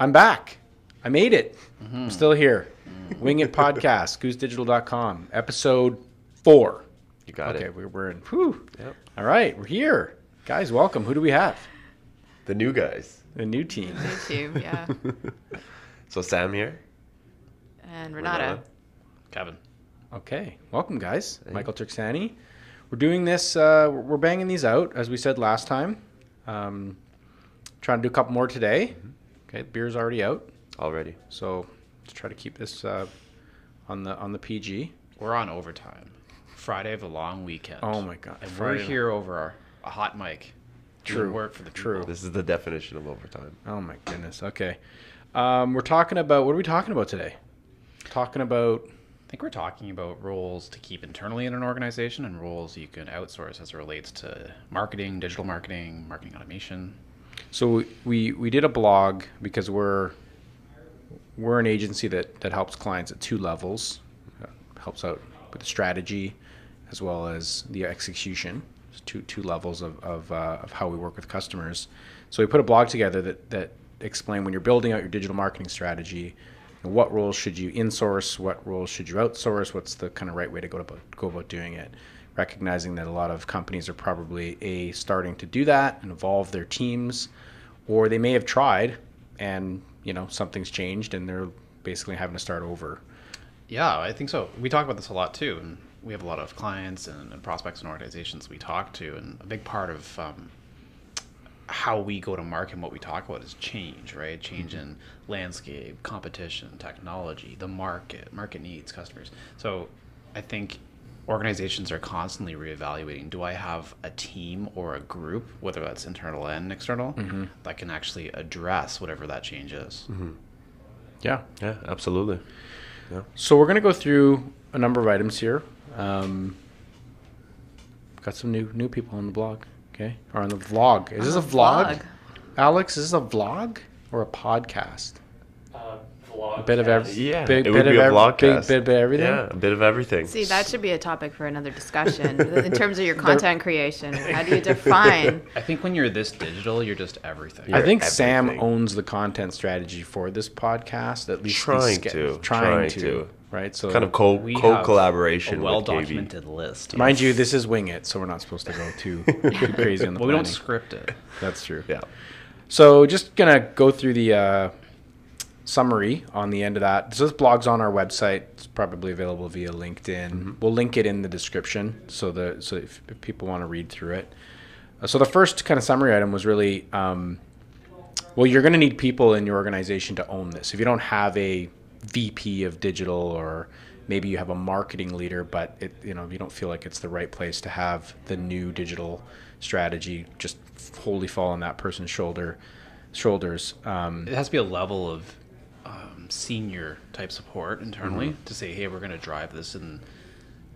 I'm back. I made it. I'm still here. Wing It Podcast, goosedigital.com, episode four. You got okay, it. Okay, we're, we're in. Whew. Yep. All right, we're here. Guys, welcome. Who do we have? The new guys. The new team. Me too, yeah. So Sam here. And Renata. Kevin. Okay, welcome, guys. Michael Turksani. We're doing this, uh, we're banging these out, as we said last time. Um, trying to do a couple more today. Okay, beer's already out. Already. So let's try to keep this uh, on the on the PG. We're on overtime. Friday of a long weekend. Oh my God, And Friday. we're here over our, a hot mic. doing True, Work for the true. people. This is the definition of overtime. Oh my goodness. Okay, um, we're talking about what are we talking about today? Talking about I think we're talking about roles to keep internally in an organization and roles you can outsource as it relates to marketing, digital marketing, marketing automation. So we we did a blog because we're we're an agency that that helps clients at two levels, uh, helps out with the strategy as well as the execution. It's two two levels of of, uh, of how we work with customers. So we put a blog together that that explain when you're building out your digital marketing strategy. What roles should you insource? What roles should you outsource? What's the kind of right way to go about go about doing it? Recognizing that a lot of companies are probably a starting to do that and evolve their teams, or they may have tried and you know something's changed and they're basically having to start over. Yeah, I think so. We talk about this a lot too, and we have a lot of clients and, and prospects and organizations we talk to, and a big part of um, how we go to market and what we talk about is change, right? Change in landscape, competition, technology, the market, market needs, customers. So I think organizations are constantly reevaluating do I have a team or a group, whether that's internal and external, that can actually address whatever that change is? Yeah. Yeah, absolutely. So we're gonna go through a number of items here. Um, got some new new people on the blog. Okay, or on the vlog. Is this a vlog? vlog. Alex, is this a vlog or a podcast? Vlog. A bit of everything. Yeah, big, it bit would be a ev- vlogcast. big bit of everything. Yeah, a bit of everything. See, that should be a topic for another discussion in terms of your content creation. How do you define? I think when you're this digital, you're just everything. I You're think Sam owns the content strategy for this podcast. At least Trying he's ske- to, trying, trying to, to. right? So kind of co We co have collaboration a with KB. well-documented list. mind you, this is wing it, so we're not supposed to go too, too crazy on the well, we don't planning. script it. That's true. Yeah. So just gonna go through the uh, summary on the end of that. So this blog's on our website. It's probably available via LinkedIn. We'll link it in the description so the so if, if people want to read through it. Uh, so the first kind of summary item was really, um, well, you're going to need people in your organization to own this. If you don't have a VP of digital or maybe you have a marketing leader, but it, you know you don't feel like it's the right place to have the new digital strategy just wholly fall on that person's shoulder shoulders. Um, It has to be a level of um, senior type support internally Mm-hmm. to say, hey, we're going to drive this and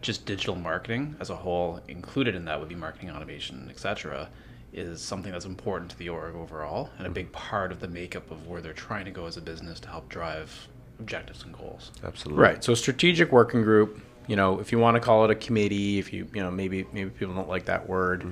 just digital marketing as a whole. Included in that would be marketing automation, etc. Is something that's important to the org overall and a big part of the makeup of where they're trying to go as a business to help drive objectives and goals. Absolutely. Right. So strategic working group. You know, if you want to call it a committee, if you you know maybe maybe people don't like that word,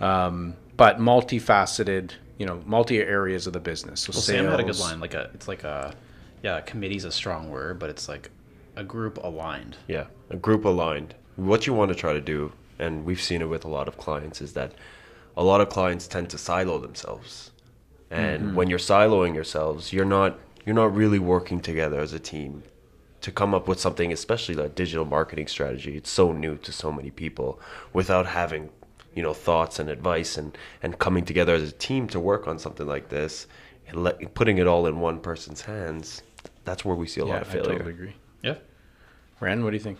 um, but multifaceted. You know, multi areas of the business. So Well, sales. Sam had a good line. Like a, it's like a, yeah, committee's a strong word, but it's like a group aligned. Yeah, a group aligned. What you want to try to do, and we've seen it with a lot of clients, is that a lot of clients tend to silo themselves. And mm-hmm. when you're siloing yourselves, you're not you're not really working together as a team to come up with something, especially that digital marketing strategy. It's so new to so many people without having, you know, thoughts and advice and and coming together as a team to work on something like this and let, putting it all in one person's hands. That's where we see a yeah, lot of failure. I failure. totally agree. Yeah. Ren, what do you think?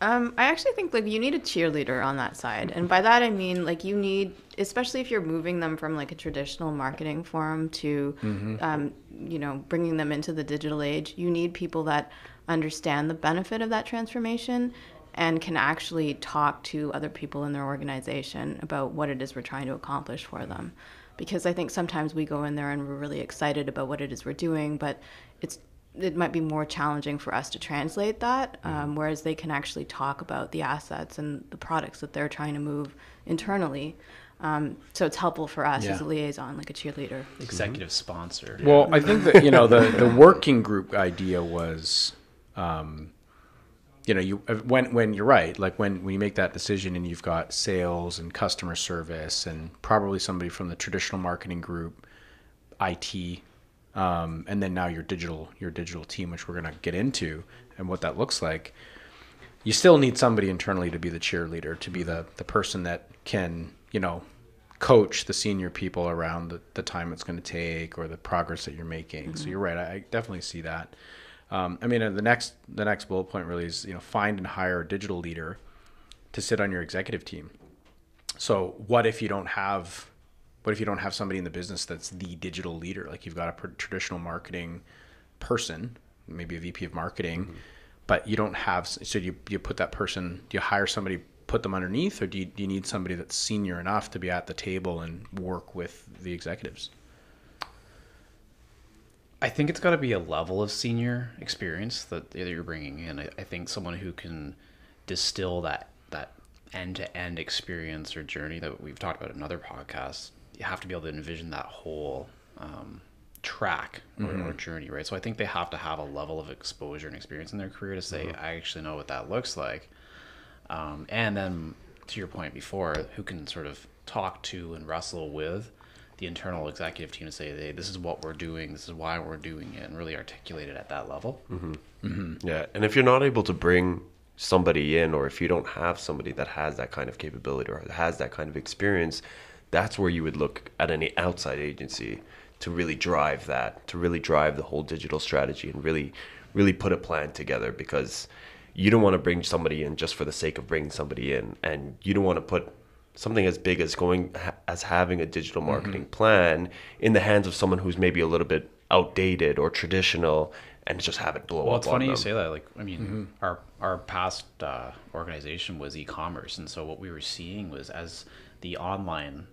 Um, I actually think like you need a cheerleader on that side, and by that I mean like you need, especially if you're moving them from like a traditional marketing forum to, um, you know, bringing them into the digital age. You need people that understand the benefit of that transformation and can actually talk to other people in their organization about what it is we're trying to accomplish for them. Because I think sometimes we go in there and we're really excited about what it is we're doing, but it's it might be more challenging for us to translate that, um, whereas they can actually talk about the assets and the products that they're trying to move internally. Um, so it's helpful for us as a liaison, like a cheerleader. Executive sponsor. Well, I think that you know the the working group idea was, um, you know, you uh, when when you're right, like when when you make that decision and you've got sales and customer service and probably somebody from the traditional marketing group, IT, um, and then now your digital your digital team, which we're gonna get into and what that looks like. You still need somebody internally to be the cheerleader, to be the the person that can you know coach the senior people around the, the time it's going to take or the progress that you're making. So you're right. I, I definitely see that. Um, I mean, uh, the next the next bullet point really is you know find and hire a digital leader to sit on your executive team. So what if you don't have what if you don't have somebody in the business that's the digital leader? Like you've got a traditional marketing person, maybe a VP of marketing, but you don't have. So you you put that person. Do you hire somebody? Put them underneath, or do you, do you need somebody that's senior enough to be at the table and work with the executives? I think it's got to be a level of senior experience that that you're bringing in. I, I think someone who can distill that that end to end experience or journey that we've talked about in other podcasts. You have to be able to envision that whole um, track or, or journey, right? So I think they have to have a level of exposure and experience in their career to say, I actually know what that looks like. Um, and then to your point before, who can sort of talk to and wrestle with the internal executive team to say, hey, this is what we're doing, this is why we're doing it, and really articulate it at that level. Mm-hmm. Mm-hmm. Yeah, and if you're not able to bring somebody in, or if you don't have somebody that has that kind of capability or has that kind of experience, that's where you would look at any outside agency to really drive that, to really drive the whole digital strategy, and really, really put a plan together. Because you don't want to bring somebody in just for the sake of bringing somebody in, and you don't want to put something as big as going as having a digital marketing plan in the hands of someone who's maybe a little bit outdated or traditional and just have it blow Well, up. it's on funny you say that. Like, I mean, our our past uh, organization was e-commerce, and so what we were seeing was as the online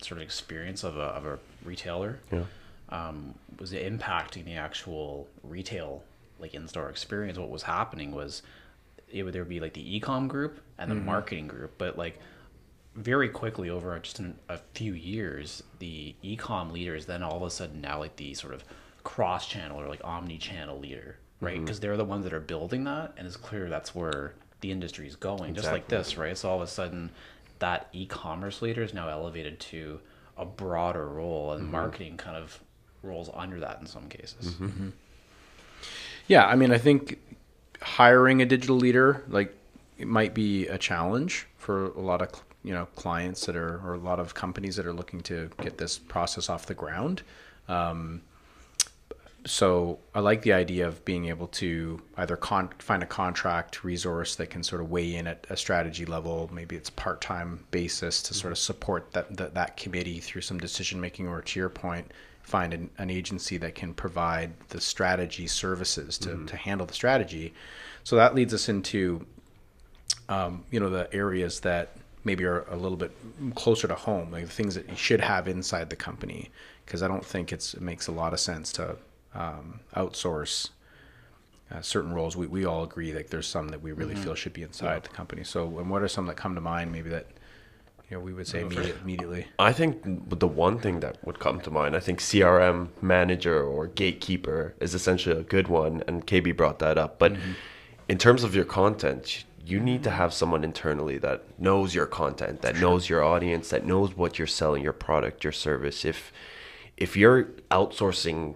sort of experience of a of a retailer um, was impacting the actual retail like in-store experience. What was happening was it would there would be like the e-com group and the marketing group, but like very quickly over just in a few years, the ecom leaders then all of a sudden now like the sort of cross channel or like omni channel leader, right? Mm-hmm. Because they're the ones that are building that, and it's clear that's where the industry is going, just like this, right? So all of a sudden, that e-commerce leader is now elevated to a broader role, and mm-hmm. marketing kind of rolls under that in some cases. Mm-hmm. Yeah, I mean, I think hiring a digital leader, like, it might be a challenge for a lot of you know clients that are or a lot of companies that are looking to get this process off the ground. Um, so I like the idea of being able to either con- find a contract resource that can sort of weigh in at a strategy level. Maybe it's part time basis to sort of support that, that that committee through some decision making, or to your point, find an, an agency that can provide the strategy services to, to handle the strategy. So that leads us into um, you know the areas that maybe are a little bit closer to home, like the things that you should have inside the company. Because I don't think it's it makes a lot of sense to um, outsource uh, certain roles. We, we all agree like there's some that we really feel should be inside the company. So, and what are some that come to mind? Maybe that you know we would say immediate, immediately. I think the one thing that would come to mind, I think CRM manager or gatekeeper is essentially a good one, and KB brought that up. But in terms of your content, you need to have someone internally that knows your content, that knows your audience, that knows what you're selling, your product, your service. If if you're outsourcing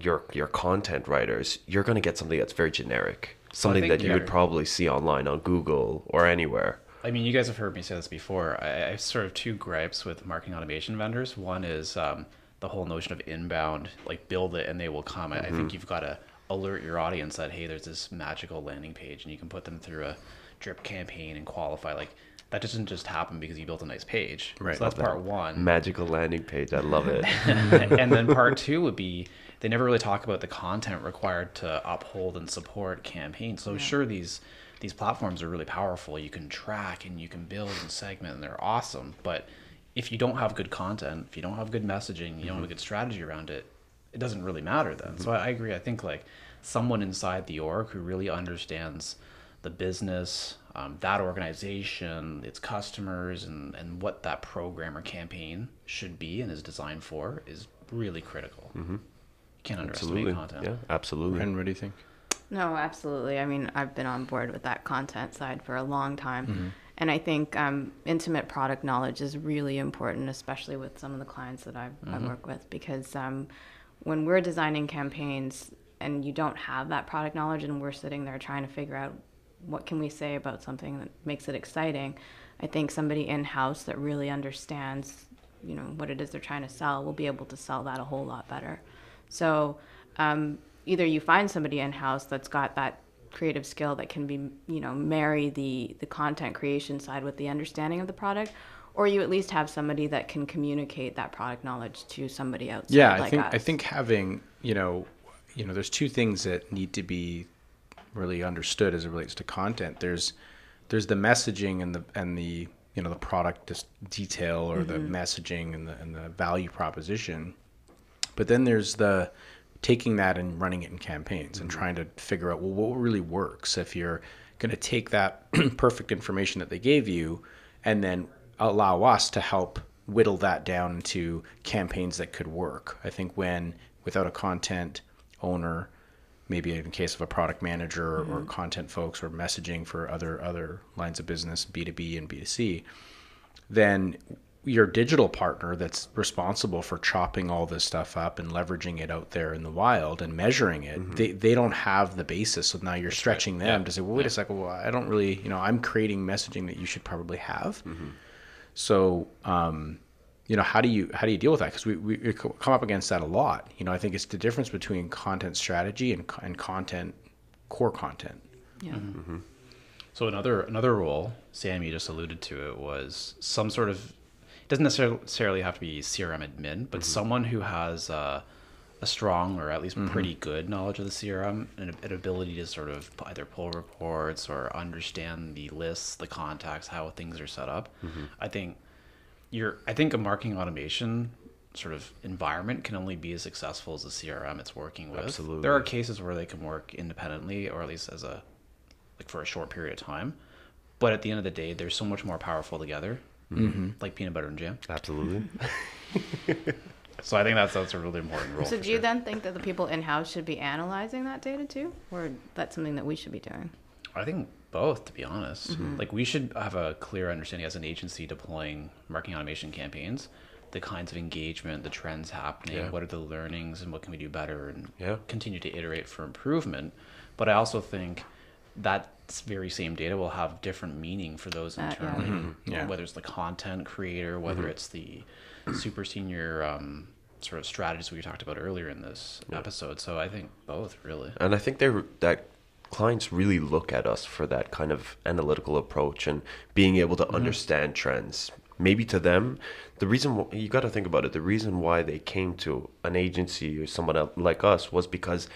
your your content writers, you're going to get something that's very generic, something think- that you would probably see online on Google or anywhere. I mean, you guys have heard me say this before. I, I have sort of two gripes with marketing automation vendors. One is um, the whole notion of inbound, like build it and they will come. I, I think you've got to alert your audience that hey, there's this magical landing page, and you can put them through a drip campaign and qualify. Like that doesn't just happen because you built a nice page. Right. So that's part one. Magical landing page, I love it. and then part two would be they never really talk about the content required to uphold and support campaigns. So sure, these these platforms are really powerful. You can track and you can build and segment, and they're awesome. But if you don't have good content, if you don't have good messaging, you don't have a mm-hmm. good strategy around it, it doesn't really matter then. So mm-hmm. I, I agree. I think like someone inside the org who really understands the business, um, that organization, its customers, and, and what that program or campaign should be and is designed for is really critical. Mm-hmm. You can't underestimate Absolutely. content. Yeah, absolutely. And what do you think? No, absolutely. I mean, I've been on board with that content side for a long time. And I think um, intimate product knowledge is really important, especially with some of the clients that I've, I work with, because um, when we're designing campaigns and you don't have that product knowledge and we're sitting there trying to figure out what can we say about something that makes it exciting, I think somebody in-house that really understands, you know, what it is they're trying to sell will be able to sell that a whole lot better. So um, either you find somebody in house that's got that creative skill that can be, you know, marry the the content creation side with the understanding of the product, or you at least have somebody that can communicate that product knowledge to somebody outside. Yeah, I like think us. I think having you know, you know, there's two things that need to be really understood as it relates to content. There's there's the messaging and the and the you know the product detail or the mm-hmm. messaging and the and the value proposition, but then there's the taking that and running it in campaigns and mm-hmm. trying to figure out well what really works if you're going to take that perfect information that they gave you and then allow us to help whittle that down into campaigns that could work. I think when without a content owner, maybe in case of a product manager or mm-hmm. content folks or messaging for other other lines of business, B2B and B2C, then your digital partner that's responsible for chopping all this stuff up and leveraging it out there in the wild and measuring it, mm-hmm. they, they don't have the basis. So now you're stretching them to say, well, wait a second, well, I don't really, you know, I'm creating messaging that you should probably have. Mm-hmm. So, um, you know, how do you how do you deal with that? Because we, we we come up against that a lot. You know, I think it's the difference between content strategy and and content core content. yeah. Mm-hmm. So another another role, sam you just alluded to it, was some sort of. It doesn't necessarily have to be CRM admin, but someone who has uh, a strong or at least pretty good knowledge of the CRM and an ability to sort of either pull reports or understand the lists, the contacts, how things are set up. I think you're. I think a marketing automation sort of environment can only be as successful as the CRM it's working with. Absolutely. There are cases where they can work independently or at least as a like for a short period of time. But at the end of the day, they're so much more powerful together, Mm-hmm. like peanut butter and jam. Absolutely. So I think that's that's a really important role. So for do you sure. then think that the people in house should be analyzing that data too, or that's something that we should be doing? I think both, to be honest. Like we should have a clear understanding as an agency deploying marketing automation campaigns, the kinds of engagement, the trends happening, Yeah. what are the learnings, and what can we do better, and Yeah. continue to iterate for improvement. But I also think that very same data will have different meaning for those Uh, yeah. internally. Yeah. Whether it's the content creator, whether it's the super senior um, sort of strategist we talked about earlier in this episode. So I think both really. And I think they're that clients really look at us for that kind of analytical approach and being able to mm-hmm. understand trends. Maybe to them, the reason you got to think about it, the reason why they came to an agency or someone like us was because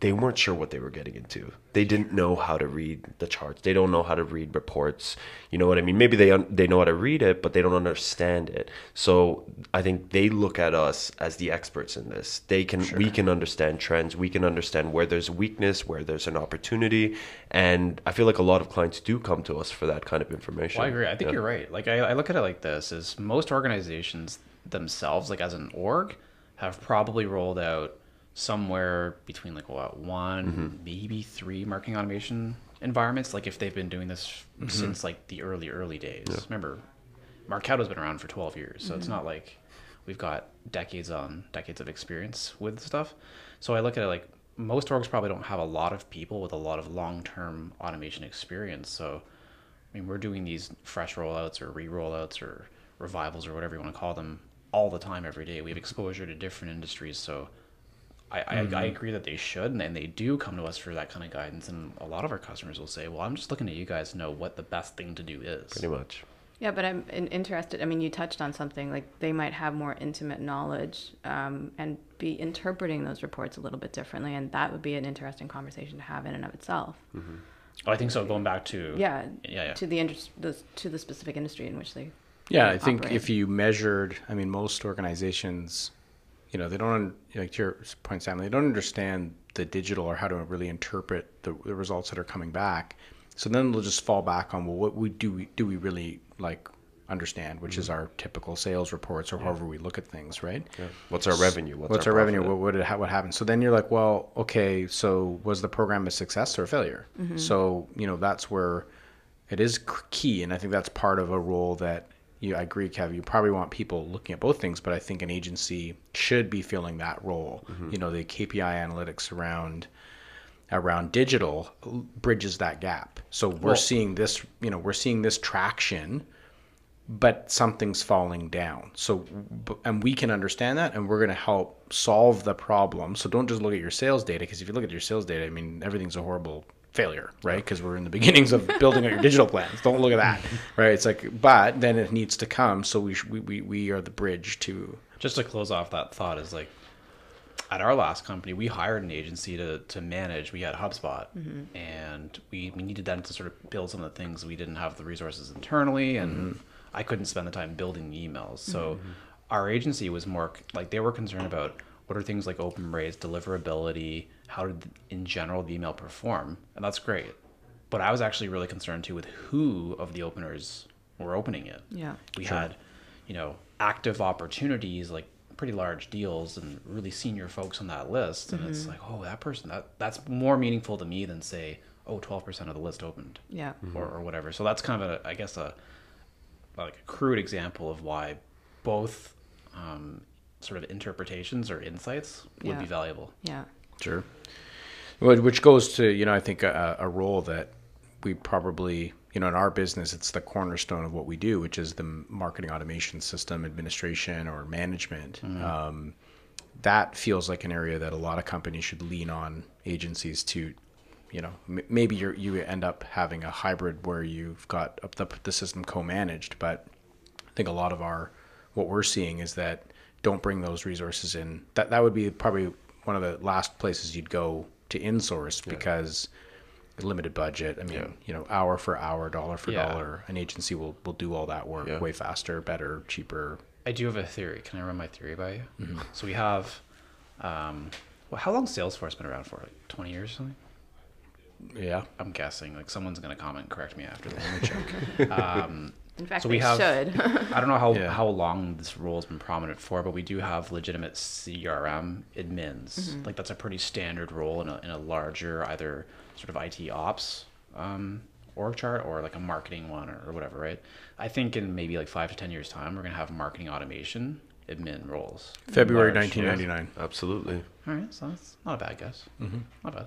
they weren't sure what they were getting into. They didn't know how to read the charts. They don't know how to read reports. You know what I mean? Maybe they un- they know how to read it, but they don't understand it. So I think they look at us as the experts in this. They can we can understand trends. We can understand where there's weakness, where there's an opportunity, and I feel like a lot of clients do come to us for that kind of information. Well, I agree. I think Yeah. you're right. Like I, I look at it like this: is most organizations themselves, like as an org, have probably rolled out somewhere between like what one, Mm-hmm. maybe three marketing automation environments. Like if they've been doing this mm-hmm. since like the early early days. Remember, Marketo's been around for 12 years, so it's mm-hmm. not like we've got decades on decades of experience with stuff. So I look at it like most orgs probably don't have a lot of people with a lot of long-term automation experience. So I mean, we're doing these fresh rollouts or re-rollouts or revivals or whatever you want to call them all the time, every day. We have mm-hmm. exposure to different industries, so I, I, I agree that they should, and, and they do come to us for that kind of guidance. And a lot of our customers will say, "Well, I'm just looking at you guys to know what the best thing to do is." pretty much. Yeah, but I'm interested. I mean, you touched on something like they might have more intimate knowledge um, and be interpreting those reports a little bit differently, and that would be an interesting conversation to have in and of itself. Oh, I think so. Going back to Yeah, yeah, yeah. to the interest, the, to the specific industry in which they. Yeah, I think operate. if you measured, I mean, most organizations you know, they don't like to your point, Sam. They don't understand the digital or how to really interpret the, the results that are coming back. So then they'll just fall back on well, what we do we do we really like understand, which is mm-hmm. our typical sales reports or however we look at things, right? What's our revenue? What's, our, revenue? What, what, did, what happened? So then you're like, well, okay, so was the program a success or a failure? Mm-hmm. So, you know, that's where it is key. And I think that's part of a role that you, I agree, Kev, you probably want people looking at both things, but I think an agency should be filling that role. Mm-hmm. You know, the KPI analytics around around digital bridges that gap. So we're Well- seeing this, you know, we're seeing this traction but something's falling down. So, and we can understand that, and we're going to help solve the problem. So, don't just look at your sales data, because if you look at your sales data, I mean, everything's a horrible failure, right? Because we're in the beginnings of building out your digital plans. Don't look at that, right? It's like, but then it needs to come. So we sh- we, we we are the bridge to. just to close off that thought is like at our last company we hired an agency to, to manage we had hubspot mm-hmm. and we, we needed them to sort of build some of the things we didn't have the resources internally and mm-hmm. i couldn't spend the time building the emails so mm-hmm. our agency was more like they were concerned about what are things like open rates deliverability how did in general the email perform? And that's great. But i was actually really concerned too with who of the openers were opening it. Yeah. we had you know active opportunities like pretty large deals and really senior folks on that list. And it's like oh that person that that's more meaningful to me than say oh 12% of the list opened. Yeah. or, or whatever. So that's kind of a i guess a like a crude example of why both um, sort of interpretations or insights would Yeah. be valuable Yeah. Sure. Which which goes to you know I think a, a role that we probably you know in our business it's the cornerstone of what we do, which is the marketing automation system administration or management. Um, that feels like an area that a lot of companies should lean on agencies to. You know, m- maybe you you end up having a hybrid where you've got the, the system co-managed, but I think a lot of our what we're seeing is that don't bring those resources in. That that would be probably one of the last places you'd go to insource because limited budget. I mean, Yeah. you know, hour for hour, dollar for Yeah. dollar, an agency will will do all that work Yeah. way faster, better, cheaper. i do have a theory can i run my theory by you Mm-hmm. so we have um, well how long salesforce been around for like 20 years or something Yeah. I'm guessing like someone's gonna comment and correct me after this. um, In fact, So we they have- should. I don't know how, Yeah. how long this role has been prominent for, but we do have legitimate CRM admins. Like that's a pretty standard role in a, in a larger either sort of IT ops um, org chart or like a marketing one or, or whatever, right? I think in maybe like five to ten years time, we're gonna have marketing automation admin roles. February Large, yeah. 1999. Absolutely. All right, so that's not a bad guess. Not bad.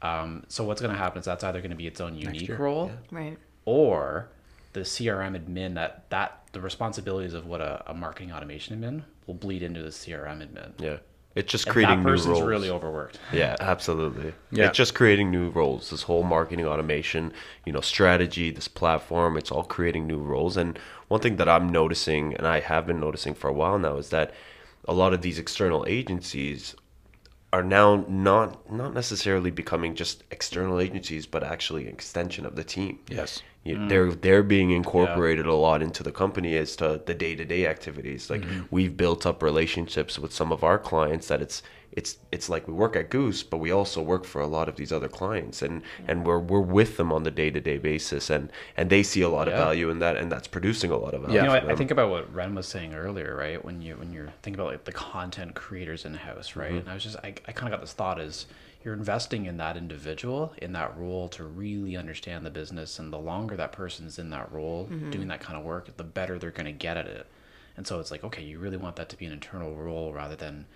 Um, so what's going to happen is that's either going to be its own unique year, role, right. or the CRM admin that that the responsibilities of what a, a marketing automation admin will bleed into the CRM admin. Yeah. It's just creating And creating that new person's roles. really overworked. Yeah, absolutely. Yeah. It's just creating new roles. This whole marketing automation, you know, strategy, this platform, it's all creating new roles. And one thing that I'm noticing, and I have been noticing for a while now, is that a lot of these external agencies are now not not necessarily becoming just external agencies, but actually an extension of the team. Yes. You, mm. They're they're being incorporated a lot into the company as to the day to day activities. Like mm-hmm. we've built up relationships with some of our clients that it's it's it's like we work at Goose, but we also work for a lot of these other clients, and and we're we're with them on the day to day basis, and and they see a lot of value in that, and that's producing a lot of value. Yeah. You know, I, I think about what Ren was saying earlier, right? When you when you're thinking about like the content creators in house, right? Mm-hmm. And I was just I, I kind of got this thought is you're investing in that individual in that role to really understand the business, and the longer that person's in that role mm-hmm. doing that kind of work, the better they're going to get at it. And so it's like, okay, you really want that to be an internal role rather than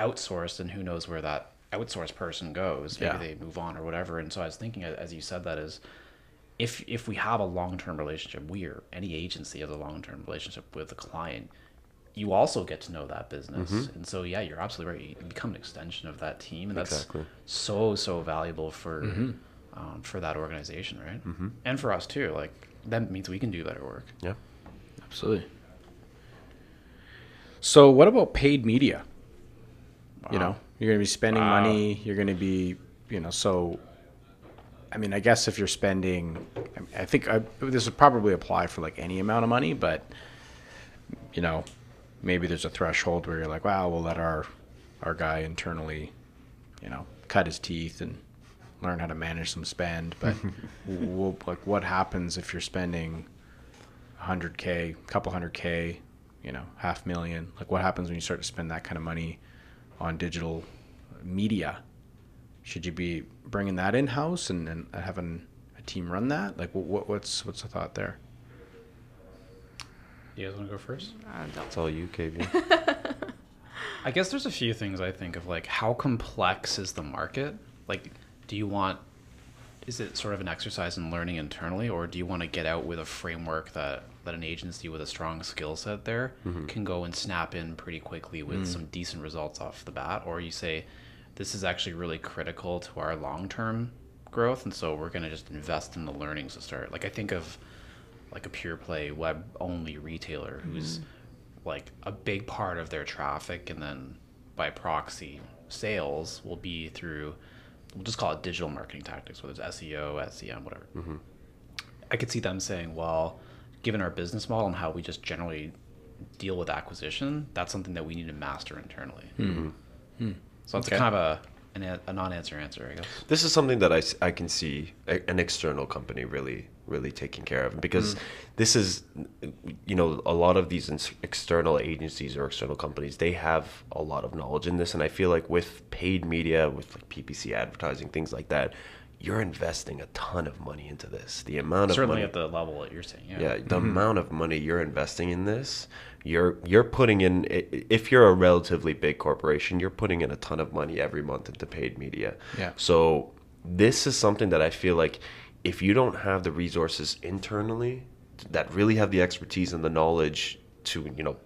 outsourced, and who knows where that outsourced person goes? Maybe Yeah. they move on or whatever. And so I was thinking, as you said, that is if if we have a long term relationship, we or any agency has a long term relationship with a client, you also get to know that business. And so yeah, you're absolutely right. You become an extension of that team, and that's Exactly. so so valuable for um, for that organization, right? Mm-hmm. And for us too. Like that means we can do better work. yeah. Absolutely. So, what about paid media? You know, you're going to be spending Wow. money. You're going to be, you know, so. I mean, I guess if you're spending, I, I think I, this would probably apply for like any amount of money, but you know, maybe there's a threshold where you're like, wow, we'll let our our guy internally, you know, cut his teeth and learn how to manage some spend. But we'll, like, what happens if you're spending 100k, couple hundred k, you know, half million? Like, what happens when you start to spend that kind of money on digital media? Should you be bringing that in house and, and having a team run that? Like, what, what's what's the thought there? You guys want to go first? Uh, don't- all you, KB. I guess there's a few things I think of like how complex is the market? Like, do you want is it sort of an exercise in learning internally, or do you want to get out with a framework that that an agency with a strong skill set there mm-hmm. can go and snap in pretty quickly with mm. some decent results off the bat, or you say this is actually really critical to our long term growth, and so we're going to just invest in the learnings to start. Like I think of like a pure play web only retailer who's mm-hmm. like a big part of their traffic and then by proxy sales will be through we'll just call it digital marketing tactics whether it's seo sem whatever. Mm-hmm. I could see them saying well given our business model and how we just generally deal with acquisition that's something that we need to master internally. Mm-hmm. Mm-hmm. So that's Okay. kind of a an, a- a non-answer answer i guess. This is something that I, I can see a, an external company really really taking care of. Because mm. this is you know a lot of these external agencies or external companies they have a lot of knowledge in this. And i feel like with paid media with like ppc advertising things like that you're investing a ton of money into this. The amount of certainly money at the level that you're saying yeah, yeah the mm-hmm. amount of money you're investing in this you're you're putting in i- i- if you're a relatively big corporation you're putting in a ton of money every month into paid media. Yeah. so this is something that i feel like if you don't have the resources internally that really have the expertise and the knowledge to you know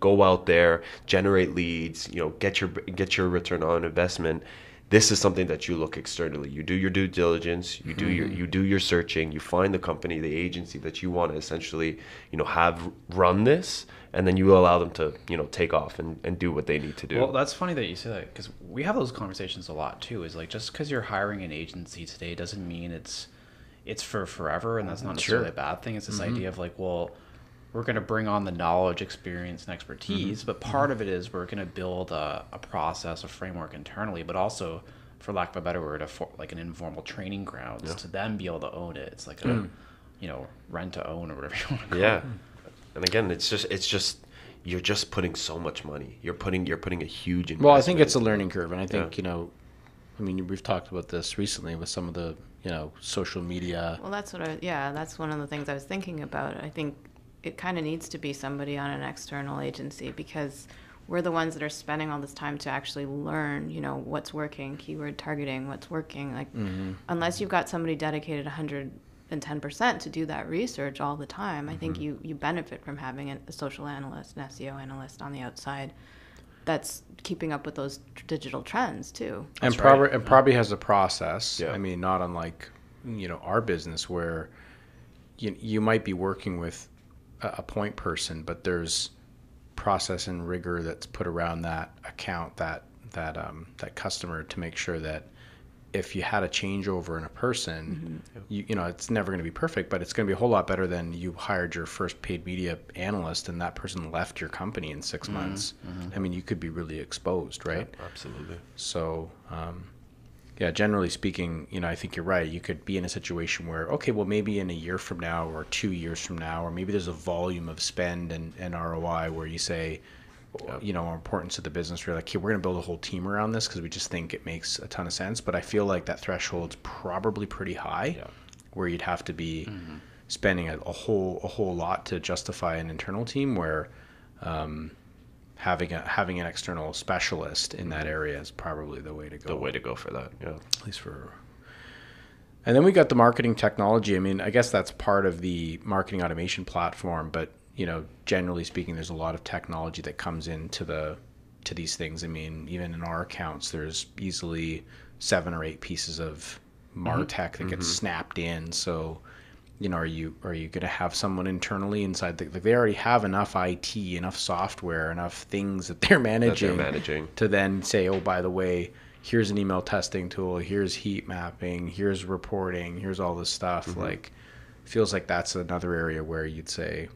go out there generate leads you know get your get your return on investment this is something that you look externally you do your due diligence you do your mm-hmm. you do your searching you find the company the agency that you want to essentially you know have run this and then you allow them to you know take off and, and do what they need to do Well, that's funny that you say that because we have those conversations a lot too. Is like just because you're hiring an agency today doesn't mean it's it's for forever, and that's not necessarily a bad thing. It's this mm-hmm. idea of like, well, we're going to bring on the knowledge, experience, and expertise, mm-hmm. but part of it is we're going to build a, a process, a framework internally, but also, for lack of a better word, a for, like an informal training grounds to then be able to own it. It's like a mm. you know rent to own or whatever you want to call yeah it. and again it's just it's just you're just putting so much money you're putting you're putting a huge investment Well, I think it's a learning curve, and I think Yeah. you know, I mean, we've talked about this recently with some of the you know social media. Well, that's what I, yeah, that's one of the things I was thinking about. I think it kind of needs to be somebody on an external agency because we're the ones that are spending all this time to actually learn, you know, what's working, keyword targeting, what's working. Like, mm-hmm. unless you've got somebody dedicated 110% to do that research all the time, I think you, you benefit from having a social analyst, an SEO analyst on the outside that's keeping up with those tr- digital trends too. and probably right, and probably has a process. Yeah. I mean, not unlike you know our business where you you might be working with a, a point person, but there's process and rigor that's put around that account that that um, that customer to make sure that if you had a changeover in a person, mm-hmm. you, you know, it's never going to be perfect, but it's going to be a whole lot better than you hired your first paid media analyst and that person left your company in 6 mm-hmm. months. Mm-hmm. I mean, you could be really exposed, right? absolutely So, um, yeah, generally speaking, you know, I think you're right. You could be in a situation where, okay, well, maybe in a year from now or two years from now, or maybe there's a volume of spend and, and ROI where you say, you know, importance to the business. We're like, hey, we're going to build a whole team around this because we just think it makes a ton of sense. But I feel like that threshold's probably pretty high, Yeah. where you'd have to be spending a, a whole a whole lot to justify an internal team. Where um, having a having an external specialist in that area is probably the way to go the way to go for that yeah at least for and then we got the marketing technology i mean i guess that's part of the marketing automation platform but you know generally speaking there's a lot of technology that comes into the to these things. I mean even in our accounts there's easily seven or eight pieces of mm-hmm. martech that gets mm-hmm. snapped in. So you know are you are you going to have someone internally inside the, like they already have enough it enough software enough things that they're managing They're managing. to then say, oh, by the way, here's an email testing tool, here's heat mapping, here's reporting, here's all this stuff. Mm-hmm. Like, feels like that's another area where you'd say,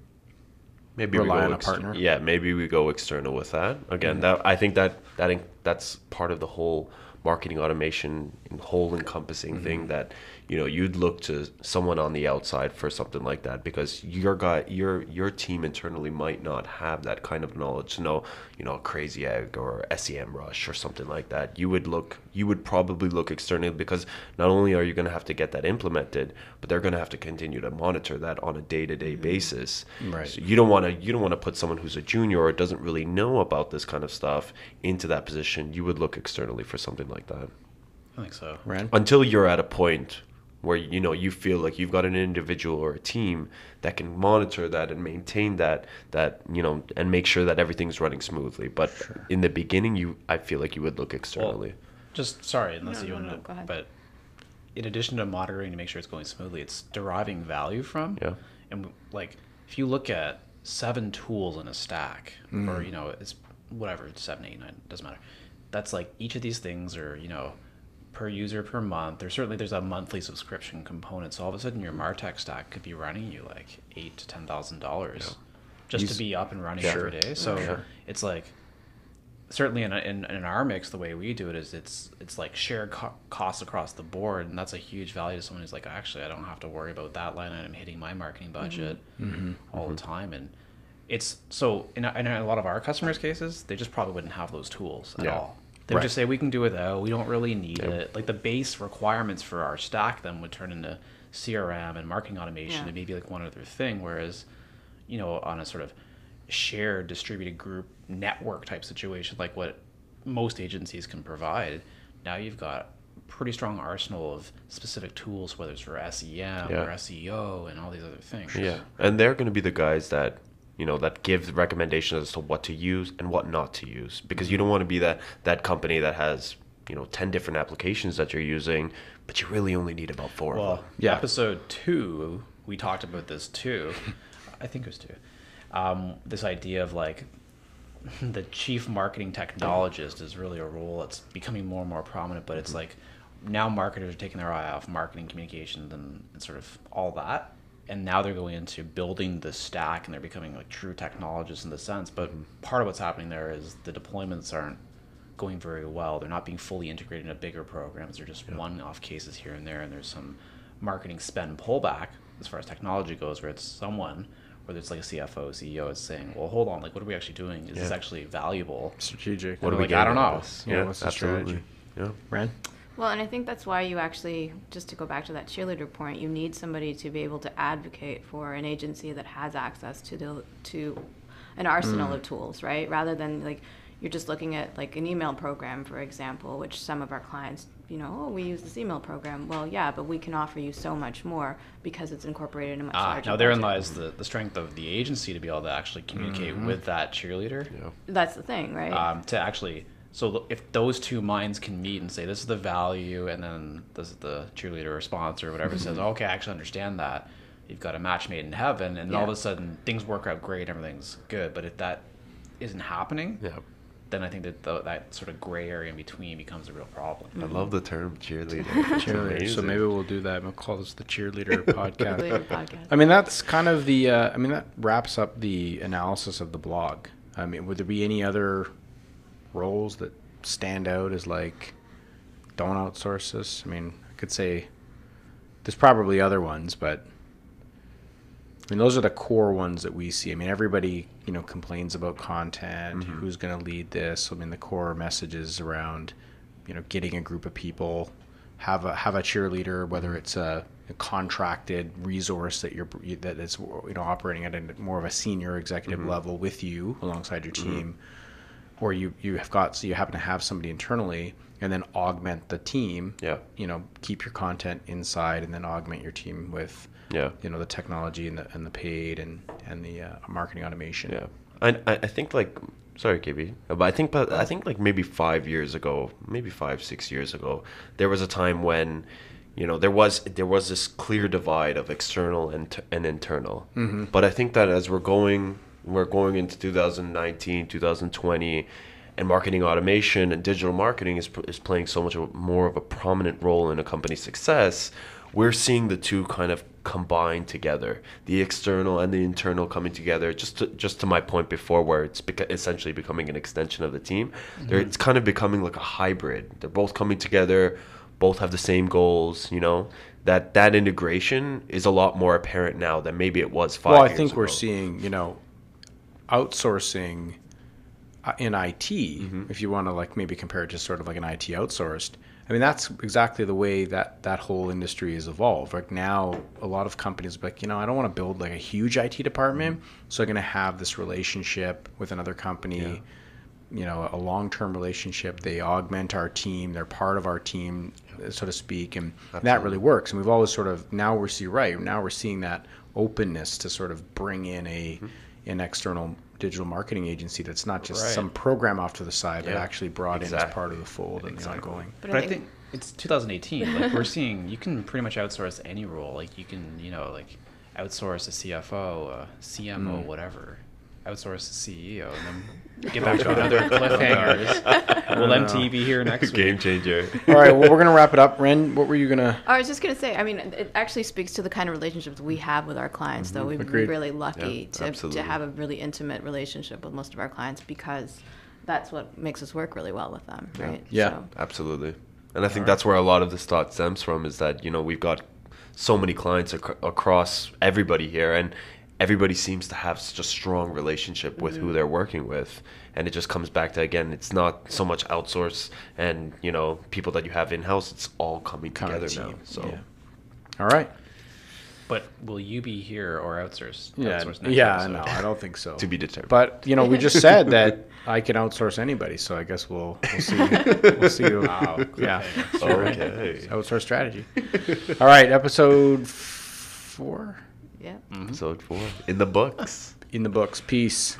maybe rely on a partner. Yeah, maybe we go external with that. Again, that I think that that that's part of the whole marketing automation whole encompassing mm-hmm. thing that you know you'd look to someone on the outside for something like that because your guy your your team internally might not have that kind of knowledge to know you know crazy egg or SEMrush or something like that you would look you would probably look externally because not only are you going to have to get that implemented but they're going to have to continue to monitor that on a day-to-day mm-hmm. basis Right. so you don't want to you don't want to put someone who's a junior or doesn't really know about this kind of stuff into that position you would look externally for something like that I think so. Ren? until you're at a point where you know you feel like you've got an individual or a team that can monitor that and maintain that that you know and make sure that everything's running smoothly but in the beginning you i feel like you would look externally Just sorry, unless No, you no, want no, to. go ahead. But in addition to monitoring to make sure it's going smoothly, it's deriving value from. Yeah. And like, if you look at seven tools in a stack, Mm. or you know, it's whatever, it's seven, eight, nine, doesn't matter. That's like each of these things are you know per user per month. There's certainly there's a monthly subscription component. So all of a sudden your Martech stack could be running you like eight to ten thousand dollars just Use- to be up and running Yeah. every day. So Sure. it's like certainly in, in in our mix the way we do it is it's it's like shared co- costs across the board and that's a huge value to someone who's like actually i don't have to worry about that line item hitting my marketing mm-hmm. budget mm-hmm. all the mm-hmm. time and it's so in a, in a lot of our customers cases they just probably wouldn't have those tools at Yeah. all they would Right. just say we can do without we don't really need Yeah. it like the base requirements for our stack then would turn into crm and marketing automation Yeah. and maybe like one other thing whereas you know, on a sort of shared distributed group network type situation, like what most agencies can provide. Now you've got a pretty strong arsenal of specific tools, whether it's for SEM Yeah. or SEO and all these other things. Yeah, and they're going to be the guys that you know that give recommendations as to what to use and what not to use because you don't want to be that that company that has you know 10 different applications that you're using but you really only need about four Well, of them Yeah. episode two, we talked about this too. I think it was two. Um, this idea of like the chief marketing technologist is really a role that's becoming more and more prominent, but it's like now marketers are taking their eye off marketing communications and, and sort of all that. And now they're going into building the stack and they're becoming like true technologists in the sense. But mm-hmm. part of what's happening there is the deployments aren't going very well. They're not being fully integrated into bigger programs. They're just one-off cases here and there, and there's some marketing spend pullback as far as technology goes, where it's someone, whether it's like a CFO, CEO, is saying, "Well, hold on, like, what are we actually doing? Is this actually valuable?" Strategic. what are are we like, I getting don't know. this? Yeah, yeah, what's the absolutely strategy? yeah Ren? Well, and I think that's why you actually, just to go back to that cheerleader point, you need somebody to be able to advocate for an agency that has access to the to an arsenal of tools, right? Rather than like you're just looking at like an email program, for example, which some of our clients, you know, oh, we use this email program. Well, yeah, but we can offer you so much more because it's incorporated in a much Ah, larger. now therein budget. lies the, the strength of the agency to be able to actually communicate Mm-hmm. with that cheerleader. yeah That's the thing, right? um, to actually so if those two minds can meet and say this is the value and then this is the cheerleader or sponsor or whatever Mm-hmm. says okay i actually understand that you've got a match made in heaven and all of a sudden things work out great everything's good but if that isn't happening yeah then i think that the, that sort of gray area in between becomes a real problem i love the term cheerleader Cheerleader. So maybe we'll do that. We'll call this the cheerleader podcast. Cheerleader podcast. I mean, that's kind of the. Uh, I mean, that wraps up the analysis of the blog. I mean, would there be any other roles that stand out as like, don't outsource this? I mean, I could say there's probably other ones, but I mean, those are the core ones that we see. I mean, everybody, you know, complains about content. Mm-hmm. Who's going to lead this? I mean, the core messages around, you know, getting a group of people, have a have a cheerleader, whether mm-hmm. it's a, a contracted resource that you're that is you know operating at a more of a senior executive mm-hmm. level with you alongside your team, or you you have got so you happen to have somebody internally and then augment the team. Yeah. You know, keep your content inside and then augment your team with yeah you know the technology and the and the paid and and the uh, marketing automation. Yeah, I I think like sorry, KB, but I think but I think like maybe five years ago, maybe five six years ago, there was a time when, you know, there was there was this clear divide of external and and internal. Mm-hmm. But I think that as we're going we're going into 2019, 2020. And marketing automation and digital marketing is, is playing so much of- more of a prominent role in a company's success. We're seeing the two kind of combine together, the external and the internal coming together. Just to, just to my point before, where it's beca- essentially becoming an extension of the team. There, mm-hmm. it's kind of becoming like a hybrid. They're both coming together, both have the same goals. You know that that integration is a lot more apparent now than maybe it was five. well, I think we're ago. seeing, you know, outsourcing uh, in IT, Mm-hmm. if you want to like maybe compare it to sort of like an IT outsourced. I mean, that's exactly the way that that whole industry has evolved. Like now, a lot of companies like, you know, I don't want to build like a huge IT department, Mm-hmm. so I'm going to have this relationship with another company. You know, a long-term relationship. They augment our team. They're part of our team, so to speak, and that really works. And we've always sort of now we're see right now we're seeing that openness to sort of bring in a Mm-hmm. An external digital marketing agency that's not just Right. some program off to the side, but actually brought in as part of the fold and the ongoing. But, But I think it's 2018. Like we're seeing, you can pretty much outsource any role. Like you can, you know, like outsource a CFO, a CMO, mm. whatever. Outsource a CEO, and then get back to another cliffhangers. Will MT be here next week? game changer. All right, well, we're gonna wrap it up. Ren, what were you gonna? I was just gonna say, I mean, it actually speaks to the kind of relationships we have with our clients. Though mm-hmm. we've Agreed. been really lucky Yeah, to, to have a really intimate relationship with most of our clients because that's what makes us work really well with them, right? Yeah. So, Absolutely. And I think that's where a lot of this thought stems from is that, you know, we've got so many clients ac- across everybody here and everybody seems to have such a strong relationship with who mm-hmm. they're working with. And it just comes back to, again, it's not so much outsource and, you know, people that you have in-house. It's all coming Kind together now. So yeah. All right. But will you be here or outsource? Yeah. outsource Yeah. episode? No, I don't think so. to be determined. But you know, we just said that I can outsource anybody, so I guess we'll we'll see. We'll see. Wow. Yeah. okay. Outsource strategy. All right, episode four yeah. Mm-hmm. Episode four in the books. in the books. Peace.